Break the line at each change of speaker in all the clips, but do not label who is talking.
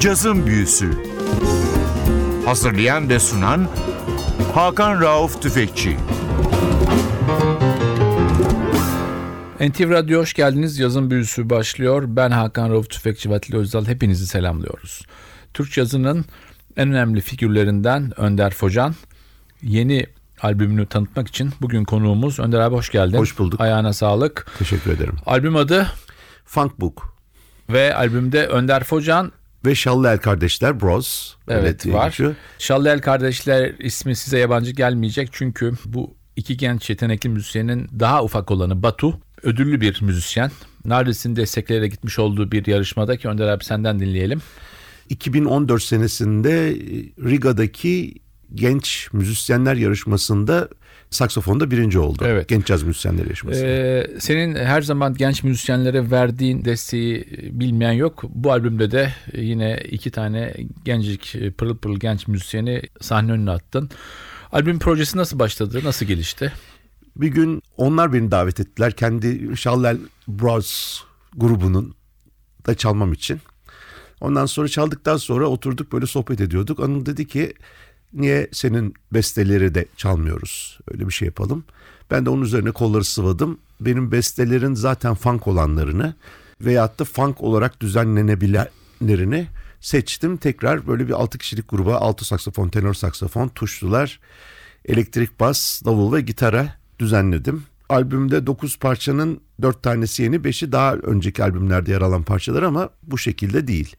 Cazın Büyüsü Hazırlayan ve sunan Hakan Rauf Tüfekçi
NTV Radyo hoş geldiniz. Yazın büyüsü başlıyor. Ben Hakan Rauf Tüfekçi ve Atilla Özdal. Hepinizi selamlıyoruz. Türk yazının en önemli figürlerinden Önder Focan. Yeni albümünü tanıtmak için bugün konuğumuz Önder abi hoş geldin.
Hoş bulduk.
Ayağına sağlık.
Teşekkür ederim.
Albüm adı
Funk Book
ve albümde Önder Focan
ve Şallı Kardeşler Bros.
evet var.
geçiyor.
Şallel Kardeşler ismi size yabancı gelmeyecek çünkü bu iki genç yetenekli müzisyenin daha ufak olanı Batu ödüllü bir müzisyen. Nardis'in destekleyerek gitmiş olduğu bir yarışmada ki Önder abi senden dinleyelim.
2014 senesinde Riga'daki genç müzisyenler yarışmasında saksafonda birinci oldu.
Evet.
Genç caz müzisyenler yarışması.
Ee, senin her zaman genç müzisyenlere verdiğin desteği bilmeyen yok. Bu albümde de yine iki tane gencik pırıl pırıl genç müzisyeni sahne önüne attın. Albüm projesi nasıl başladı? Nasıl gelişti?
Bir gün onlar beni davet ettiler. Kendi Şallel Bros grubunun da çalmam için. Ondan sonra çaldıktan sonra oturduk böyle sohbet ediyorduk. Anıl dedi ki niye senin besteleri de çalmıyoruz? Öyle bir şey yapalım. Ben de onun üzerine kolları sıvadım. Benim bestelerin zaten funk olanlarını veyahut da funk olarak düzenlenebilenlerini seçtim. Tekrar böyle bir 6 kişilik gruba 6 saksafon, tenor saksafon, tuşlular, elektrik bas, davul ve gitara düzenledim. Albümde 9 parçanın 4 tanesi yeni, 5'i daha önceki albümlerde yer alan parçalar ama bu şekilde değil.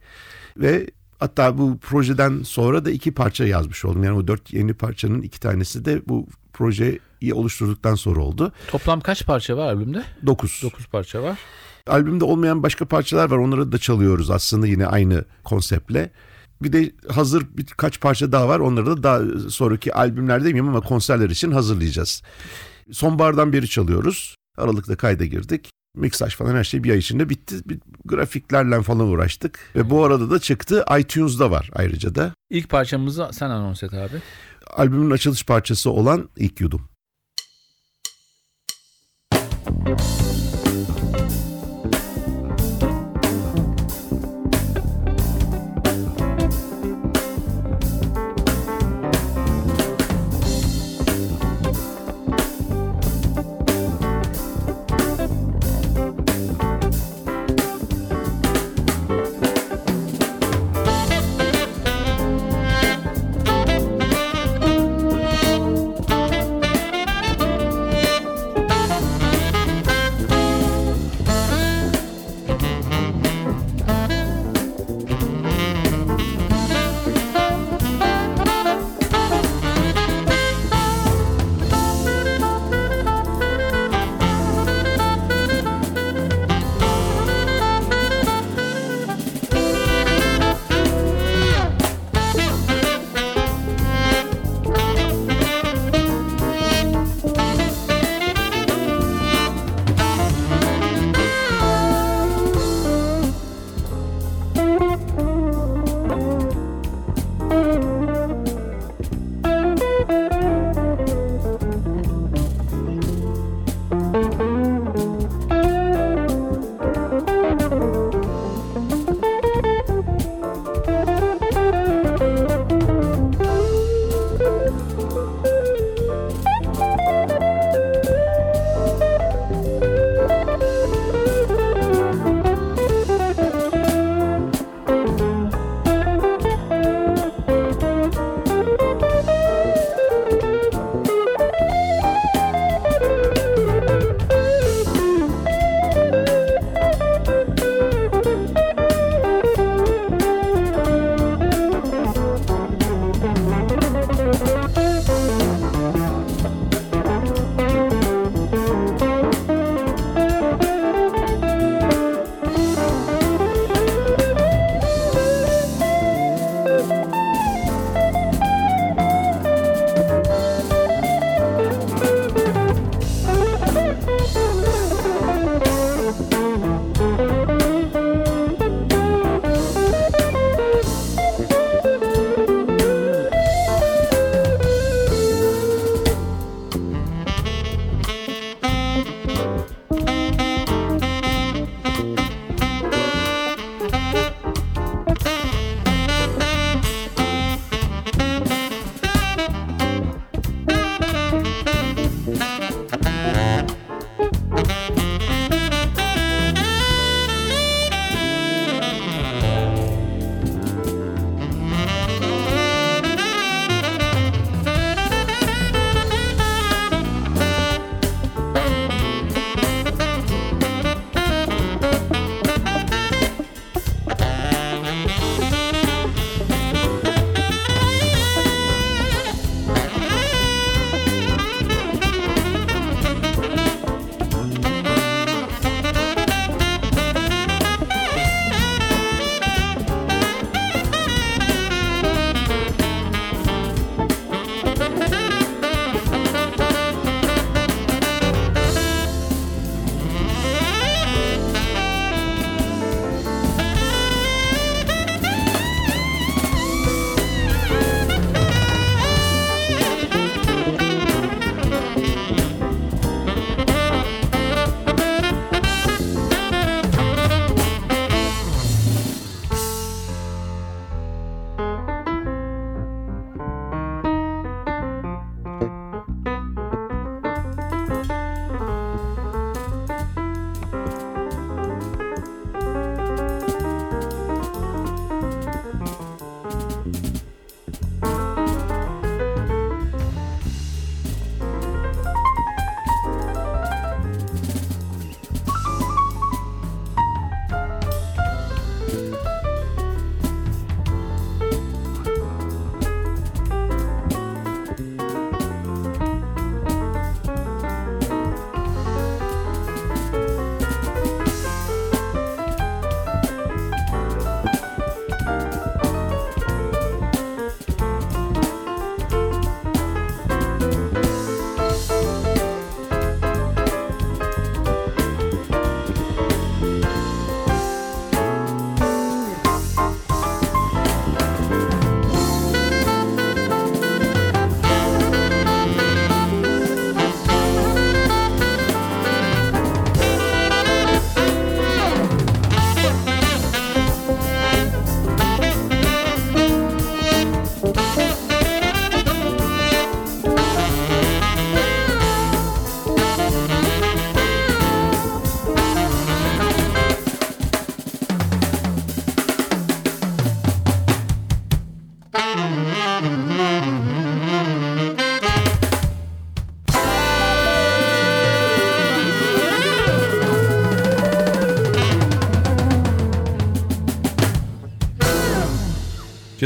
Ve hatta bu projeden sonra da iki parça yazmış oldum. Yani o dört yeni parçanın iki tanesi de bu projeyi oluşturduktan sonra oldu.
Toplam kaç parça var albümde?
9.
9 parça var.
Albümde olmayan başka parçalar var. Onları da çalıyoruz aslında yine aynı konseptle. Bir de hazır birkaç parça daha var. Onları da daha sonraki albümlerde demeyeyim ama konserler için hazırlayacağız. Sonbahardan beri çalıyoruz. Aralıkta kayda girdik. Mixaj falan her şey bir ay içinde bitti. Bir grafiklerle falan uğraştık. Ve bu arada da çıktı. iTunes'da var ayrıca da.
İlk parçamızı sen anons et abi.
Albümün açılış parçası olan İlk Yudum.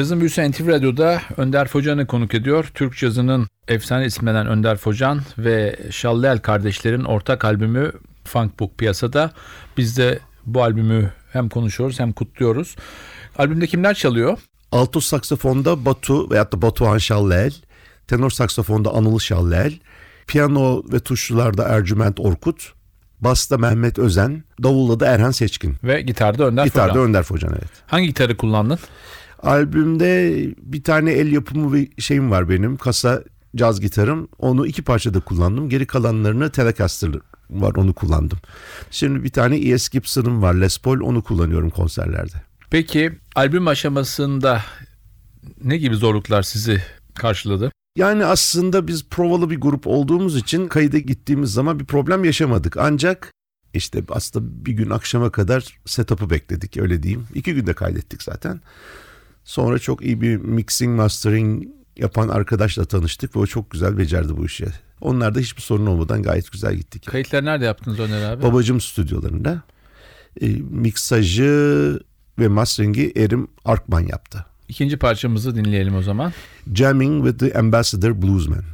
Cazın Büyüsü NTV Radyo'da Önder Focan'ı konuk ediyor. Türk cazının efsane isimlenen Önder Focan ve Şallel kardeşlerin ortak albümü Funk Book piyasada. Biz de bu albümü hem konuşuyoruz hem kutluyoruz. Albümde kimler çalıyor?
Alto saksafonda Batu veyahut da Batuhan Şallel, tenor saksafonda Anıl Şallel, piyano ve tuşlularda Ercüment Orkut, basta Mehmet Özen, davulda da Erhan Seçkin.
Ve gitarda Önder
Gitarda
Focan.
Önder Focan evet.
Hangi gitarı kullandın?
Albümde bir tane el yapımı bir şeyim var benim. Kasa caz gitarım. Onu iki parçada kullandım. Geri kalanlarını Telecaster var onu kullandım. Şimdi bir tane ES Gibson'ım var Les Paul onu kullanıyorum konserlerde.
Peki albüm aşamasında ne gibi zorluklar sizi karşıladı?
Yani aslında biz provalı bir grup olduğumuz için kayıda gittiğimiz zaman bir problem yaşamadık. Ancak işte aslında bir gün akşama kadar setup'ı bekledik öyle diyeyim. İki günde kaydettik zaten. Sonra çok iyi bir mixing mastering yapan arkadaşla tanıştık ve o çok güzel becerdi bu işi. Onlarda hiçbir sorun olmadan gayet güzel gittik.
Kayıtları nerede yaptınız Önder abi?
Babacım stüdyolarında e, miksajı ve mastering'i Erim Arkman yaptı.
İkinci parçamızı dinleyelim o zaman.
Jamming with the Ambassador Bluesman.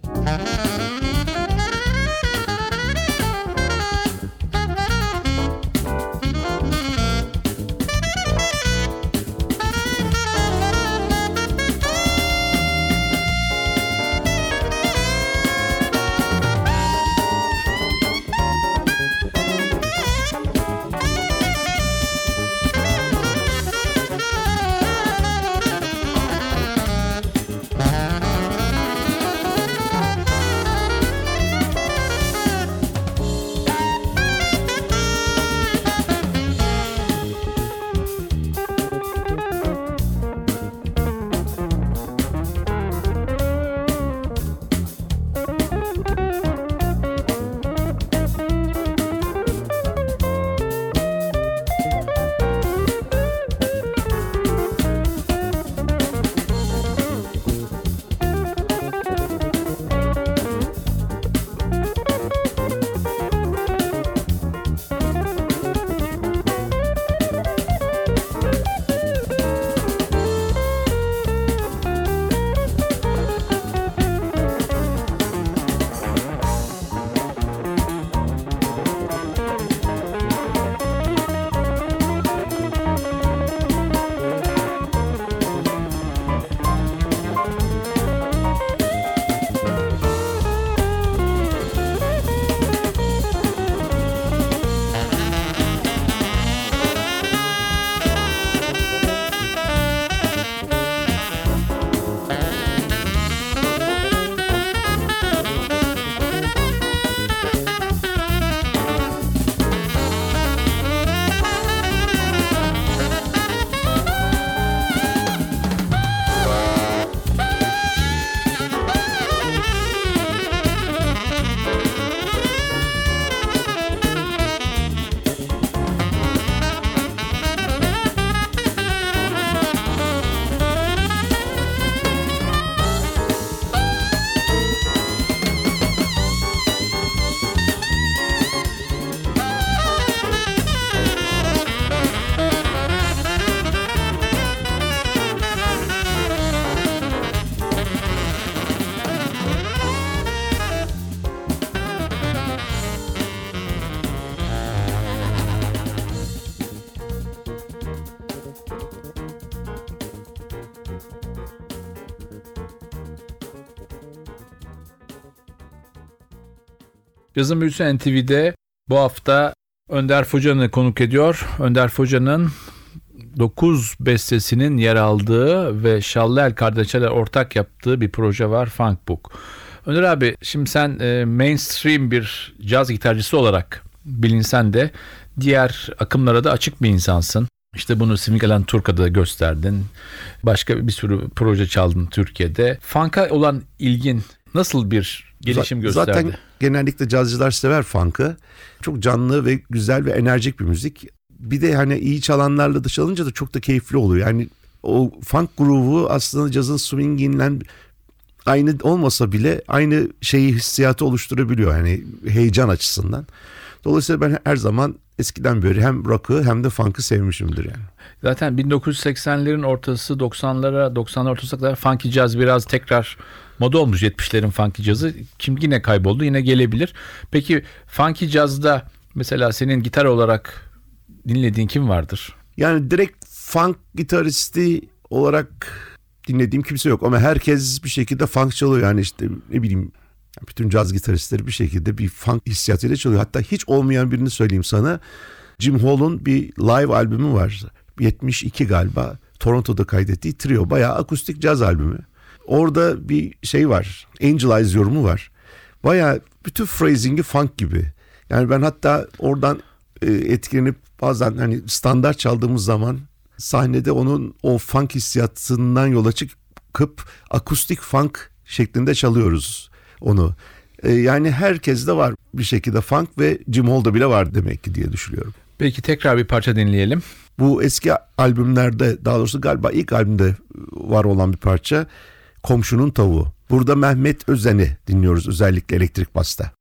Música Yazın Büyüsü NTV'de bu hafta Önder Focan'ı konuk ediyor. Önder Focan'ın 9 bestesinin yer aldığı ve Şallel kardeşler ortak yaptığı bir proje var Funk Book. Önder abi şimdi sen e, mainstream bir caz gitarcısı olarak bilinsen de diğer akımlara da açık bir insansın. İşte bunu Simgalan Turka'da gösterdin. Başka bir sürü proje çaldın Türkiye'de. Funk'a olan ilgin nasıl bir gelişim
Z-
gösterdi?
Zaten genellikle cazcılar sever funk'ı. Çok canlı ve güzel ve enerjik bir müzik. Bir de hani iyi çalanlarla da çalınca da çok da keyifli oluyor. Yani o funk groove'u aslında cazın swinginden aynı olmasa bile aynı şeyi hissiyatı oluşturabiliyor. Yani heyecan açısından. Dolayısıyla ben her zaman eskiden beri hem rock'ı hem de funk'ı sevmişimdir yani.
Zaten 1980'lerin ortası 90'lara 90'lar ortasına kadar funky jazz biraz tekrar moda olmuş 70'lerin funky jazzı. Kim yine kayboldu yine gelebilir. Peki funky jazzda mesela senin gitar olarak dinlediğin kim vardır?
Yani direkt funk gitaristi olarak dinlediğim kimse yok ama herkes bir şekilde funk çalıyor. Yani işte ne bileyim bütün caz gitaristleri bir şekilde bir funk hissiyatıyla çalıyor. Hatta hiç olmayan birini söyleyeyim sana. Jim Hall'un bir live albümü var. 72 galiba. Toronto'da kaydettiği trio. Bayağı akustik caz albümü. Orada bir şey var. Angel Eyes yorumu var. Bayağı bütün phrasing'i funk gibi. Yani ben hatta oradan e, etkilenip bazen hani standart çaldığımız zaman sahnede onun o funk hissiyatından yola çıkıp akustik funk şeklinde çalıyoruz onu. E, yani herkeste var bir şekilde funk ve Jim Hall'da bile var demek ki diye düşünüyorum.
Peki tekrar bir parça dinleyelim.
Bu eski albümlerde daha doğrusu galiba ilk albümde var olan bir parça Komşunun Tavuğu. Burada Mehmet Özen'i dinliyoruz özellikle elektrik basta.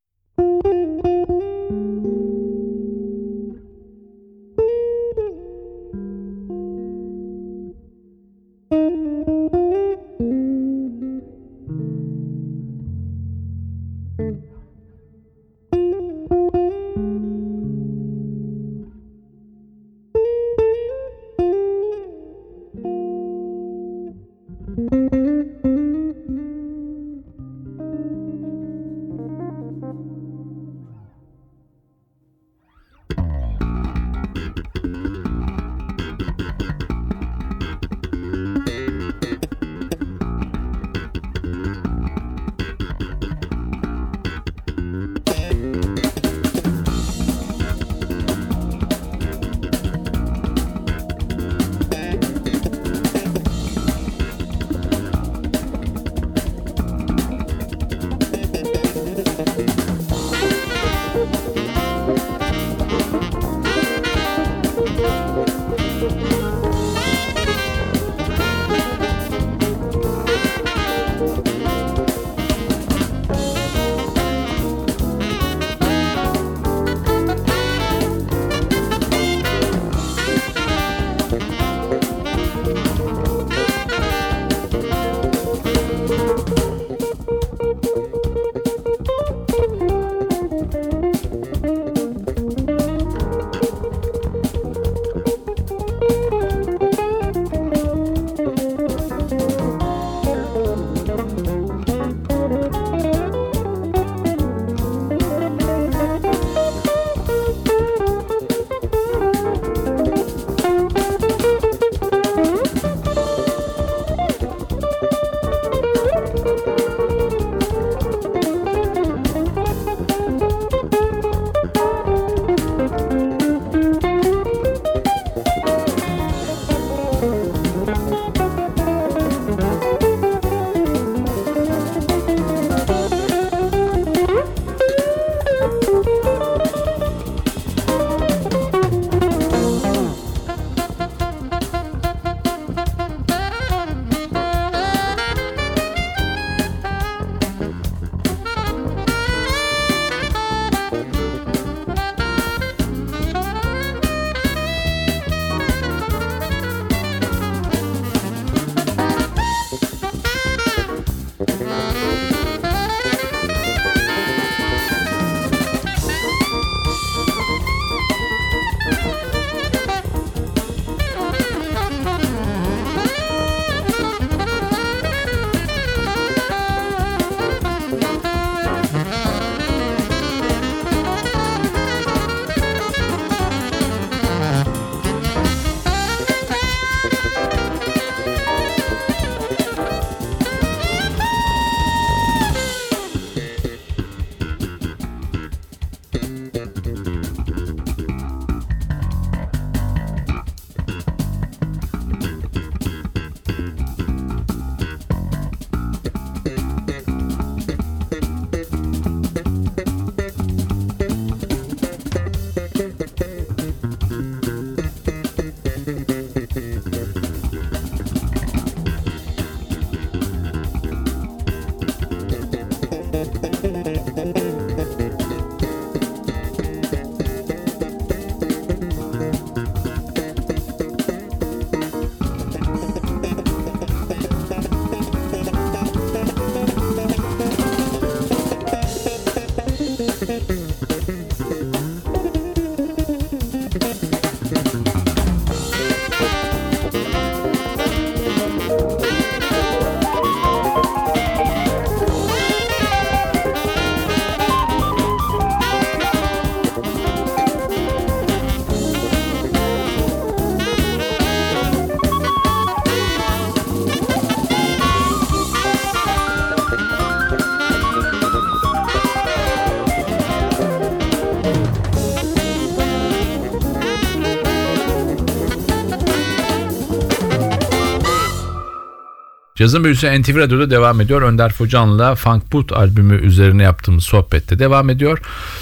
Cazın Büyüsü NTV Radyo'da devam ediyor. Önder Focan'la Funk Boot albümü üzerine yaptığımız sohbette devam ediyor.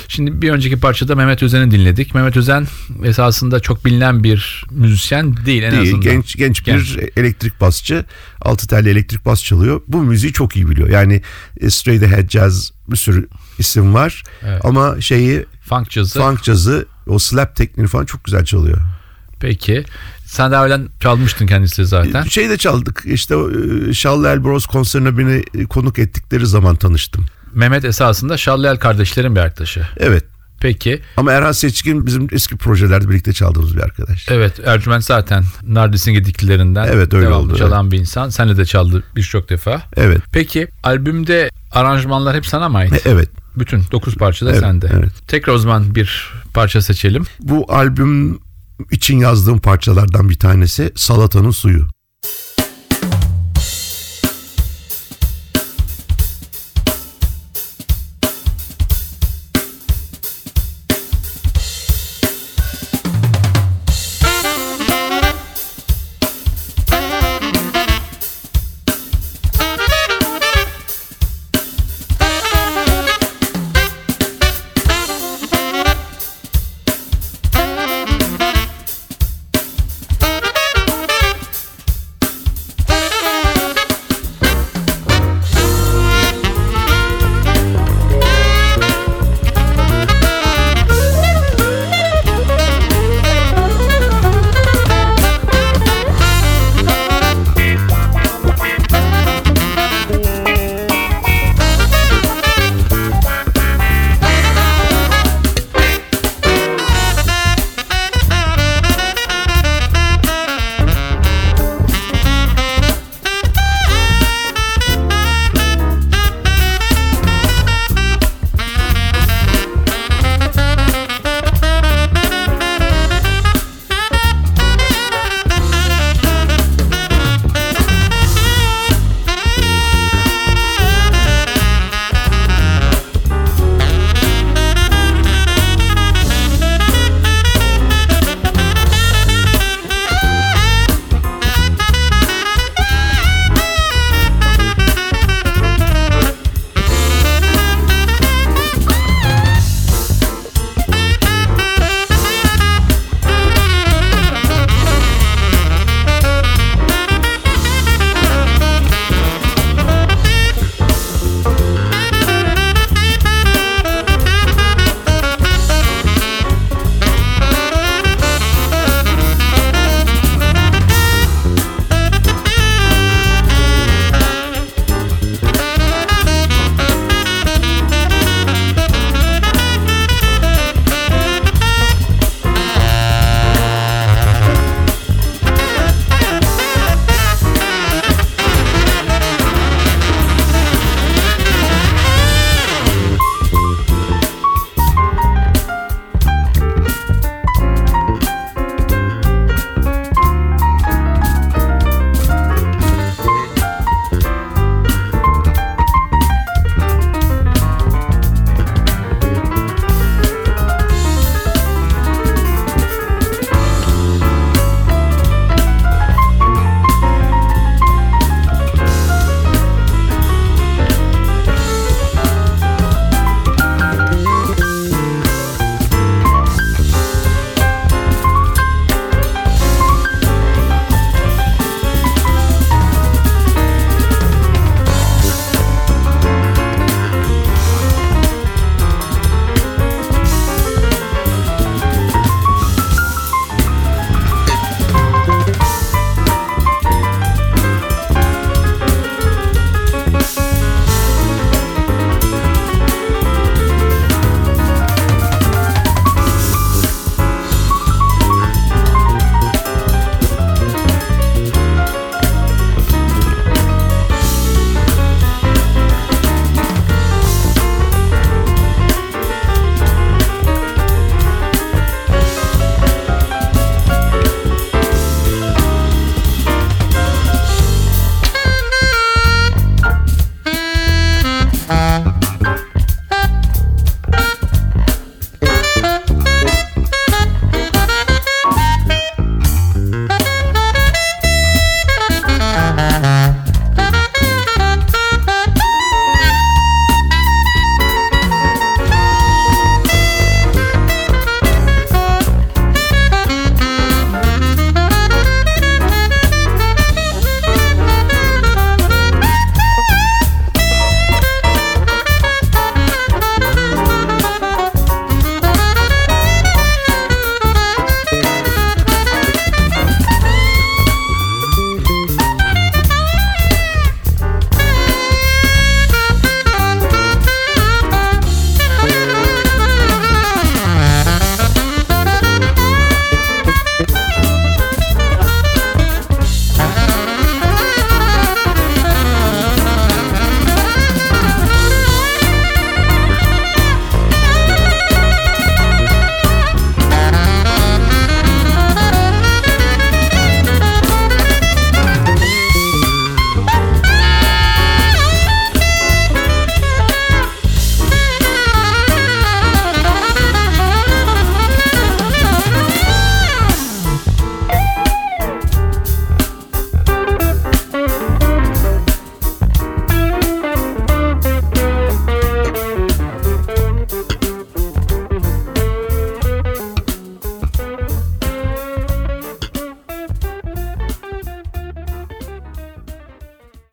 Şimdi bir önceki parçada Mehmet Özen'i dinledik. Mehmet Özen esasında çok bilinen bir müzisyen değil en
Değil,
azından.
genç genç bir
Genç.
elektrik basçı. Altı telli elektrik bas çalıyor. Bu müziği çok iyi biliyor. Yani e, Straight Ahead Jazz bir sürü isim var.
Evet.
Ama şeyi
Funk cazı.
funk cazı o slap tekniğini falan çok güzel çalıyor.
Peki. Önceden çalmıştın kendisi zaten.
Şey de çaldık işte o, e, Elbros konserine beni e, konuk ettikleri zaman tanıştım.
Mehmet esasında Şalliyel kardeşlerin bir arkadaşı.
Evet
Peki.
ama Erhan Seçkin bizim eski projelerde birlikte çaldığımız bir arkadaş.
Evet Ercüment zaten Nardis'in gediklerinden
Evet, öyle
devamlı
oldu,
çalan bir insan. Senle de çaldı birçok defa.
Evet.
Peki albümde aranjmanlar hep sana mı ait?
Evet.
Bütün 9 parça da
Evet,
sende.
evet.
Tekrar o zaman bir parça seçelim.
Bu albüm için yazdığım parçalardan bir tanesi Salatanın Suyu.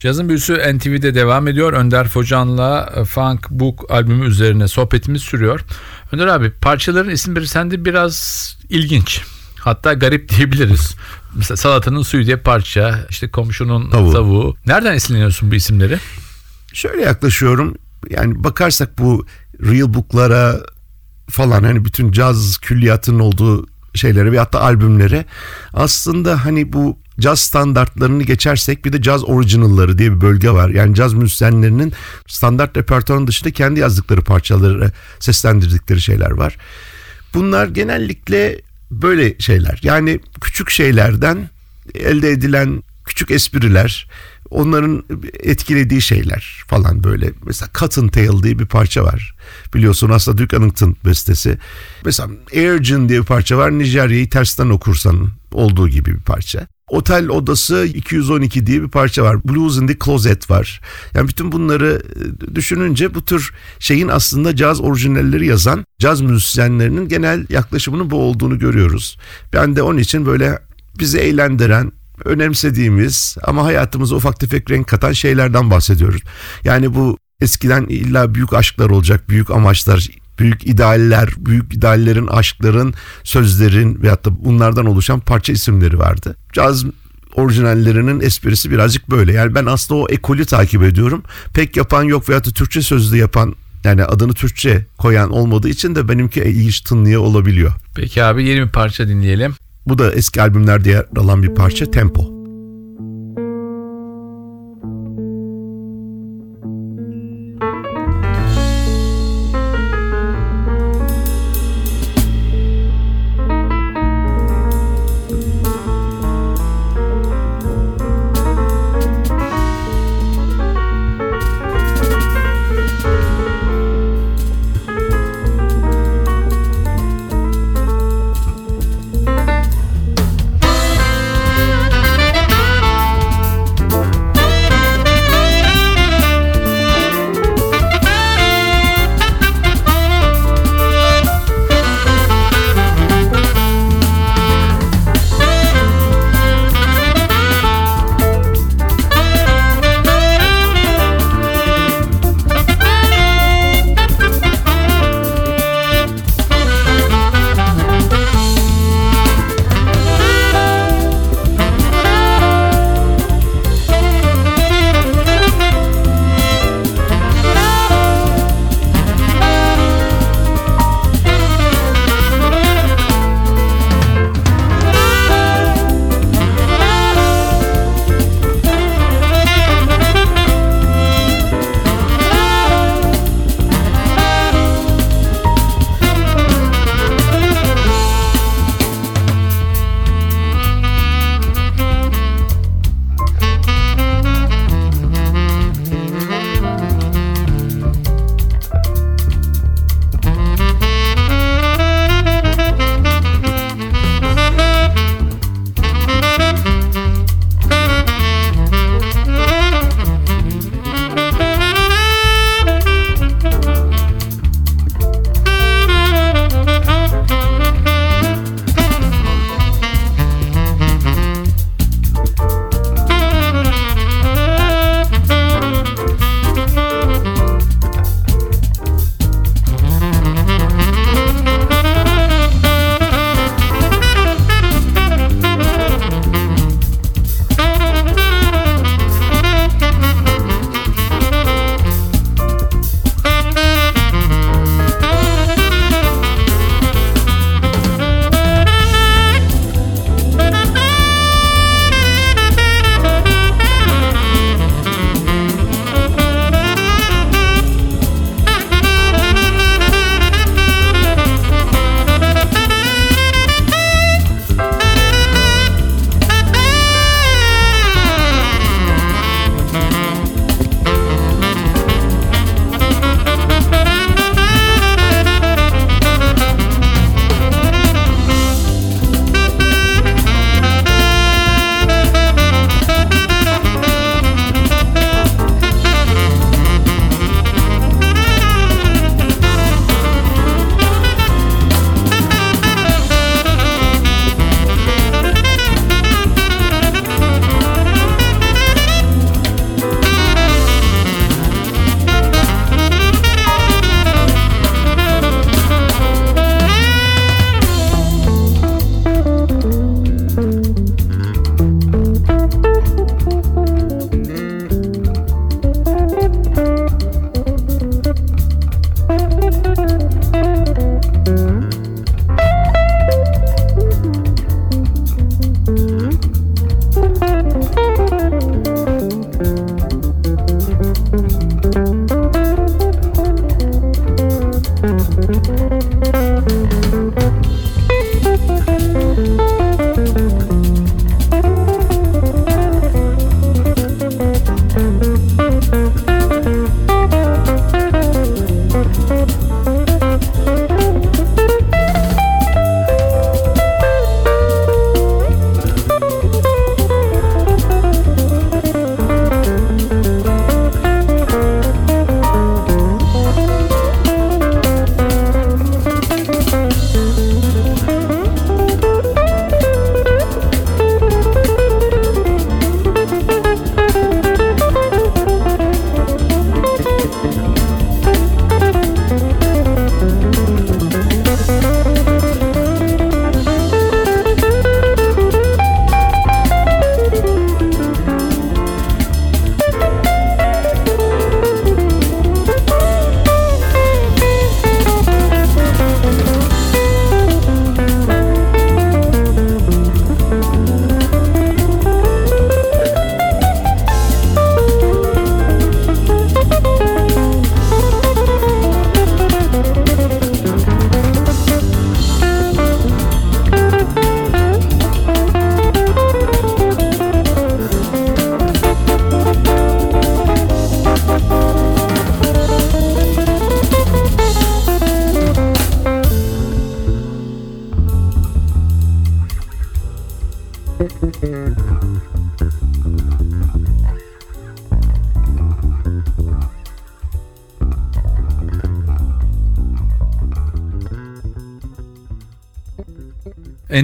Cazın Büyüsü NTV'de devam ediyor. Önder Focan'la e, Funk Book albümü üzerine sohbetimiz sürüyor. Önder abi parçaların isimleri sende biraz ilginç. Hatta garip diyebiliriz. Mesela salatanın suyu diye parça, işte komşunun
Tavuğu.
tavuğu. Nereden esinleniyorsun bu isimleri?
Şöyle yaklaşıyorum. Yani bakarsak bu real book'lara falan hani bütün caz külliyatının olduğu şeylere ve hatta albümlere aslında hani bu caz standartlarını geçersek bir de caz orijinalları diye bir bölge var. Yani caz müzisyenlerinin standart repertuarın dışında kendi yazdıkları parçaları seslendirdikleri şeyler var. Bunlar genellikle böyle şeyler. Yani küçük şeylerden elde edilen küçük espriler, onların etkilediği şeyler falan böyle. Mesela Cotton Tail diye bir parça var. Biliyorsun aslında Duke Ellington bestesi. Mesela Airgen diye bir parça var. Nijerya'yı tersten okursan olduğu gibi bir parça. Otel Odası 212 diye bir parça var. Blues in the Closet var. Yani bütün bunları e, düşününce bu tür şeyin aslında caz orijinalleri yazan caz müzisyenlerinin genel yaklaşımının bu olduğunu görüyoruz. Ben de onun için böyle bizi eğlendiren, önemsediğimiz ama hayatımıza ufak tefek renk katan şeylerden bahsediyoruz. Yani bu eskiden illa büyük aşklar olacak, büyük amaçlar, büyük idealler, büyük ideallerin, aşkların, sözlerin veyahut da bunlardan oluşan parça isimleri vardı. Caz orijinallerinin esprisi birazcık böyle. Yani ben aslında o ekolü takip ediyorum. Pek yapan yok veyahut da Türkçe sözlü yapan yani adını Türkçe koyan olmadığı için de benimki ilginç tınlıyor olabiliyor.
Peki abi yeni bir parça dinleyelim.
Bu da eski albümlerde yer alan bir parça. Tempo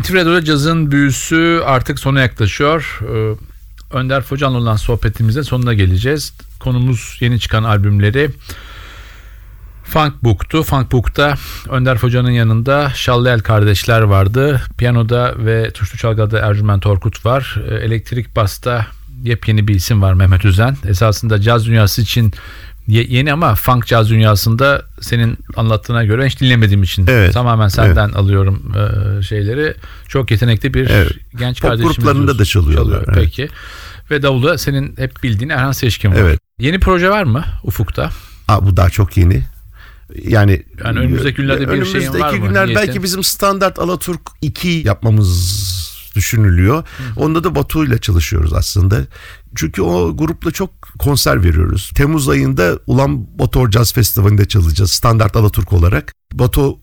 NTV Radyo'da cazın büyüsü artık sona yaklaşıyor. Ee, Önder Focan'la olan sohbetimize sonuna geleceğiz. Konumuz yeni çıkan albümleri. Funk Book'tu. Önder Focan'ın yanında Şallel kardeşler vardı. Piyanoda ve tuşlu çalgıda Ercüment Orkut var. Ee, Elektrik basta yepyeni bir isim var Mehmet Üzen. Esasında caz dünyası için ye- yeni ama funk caz dünyasında senin anlattığına göre hiç dinlemediğim için
Evet.
tamamen senden alıyorum e, şeyleri. Çok yetenekli bir
Evet.
genç
Pop
kardeşimiz.
gruplarında
diyorsun.
da çalıyorlar, evet.
Peki. Ve davulu senin hep bildiğin Erhan Seçkin var.
Evet.
Yeni proje var mı ufukta?
Aa, bu daha çok yeni. Yani,
Yani önümüzdeki günlerde bir
önümüzdeki
var mı,
günler
niyetin?
belki bizim standart Alaturk 2 yapmamız düşünülüyor. Onda da Batu ile çalışıyoruz aslında. Çünkü o grupla çok konser veriyoruz. Temmuz ayında Ulan Bator Jazz Festivali'nde çalacağız standart Alaturk olarak. Batu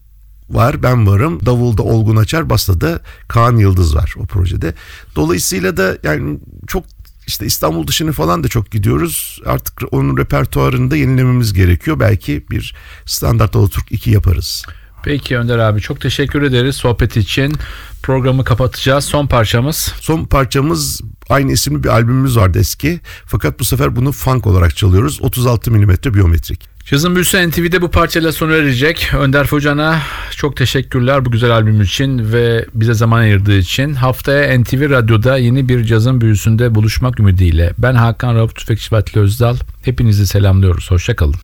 var, ben varım. Davulda Olgun Açar, Basta da Kaan Yıldız var o projede. Dolayısıyla da yani çok işte İstanbul dışını falan da çok gidiyoruz. Artık onun repertuarını da yenilememiz gerekiyor. Belki bir standart Alaturk 2 yaparız.
Peki Önder abi çok teşekkür ederiz sohbet için. Programı kapatacağız. Son parçamız.
Son parçamız aynı isimli bir albümümüz vardı eski. Fakat bu sefer bunu funk olarak çalıyoruz. 36 mm biyometrik.
Cazın Büyüsü NTV'de bu parçayla sona erecek. Önder Focan'a çok teşekkürler bu güzel albüm için ve bize zaman ayırdığı için. Haftaya NTV Radyo'da yeni bir cazın büyüsünde buluşmak ümidiyle. Ben Hakan Rauf Tüfekçi Vatili Özdal. Hepinizi selamlıyoruz. Hoşçakalın.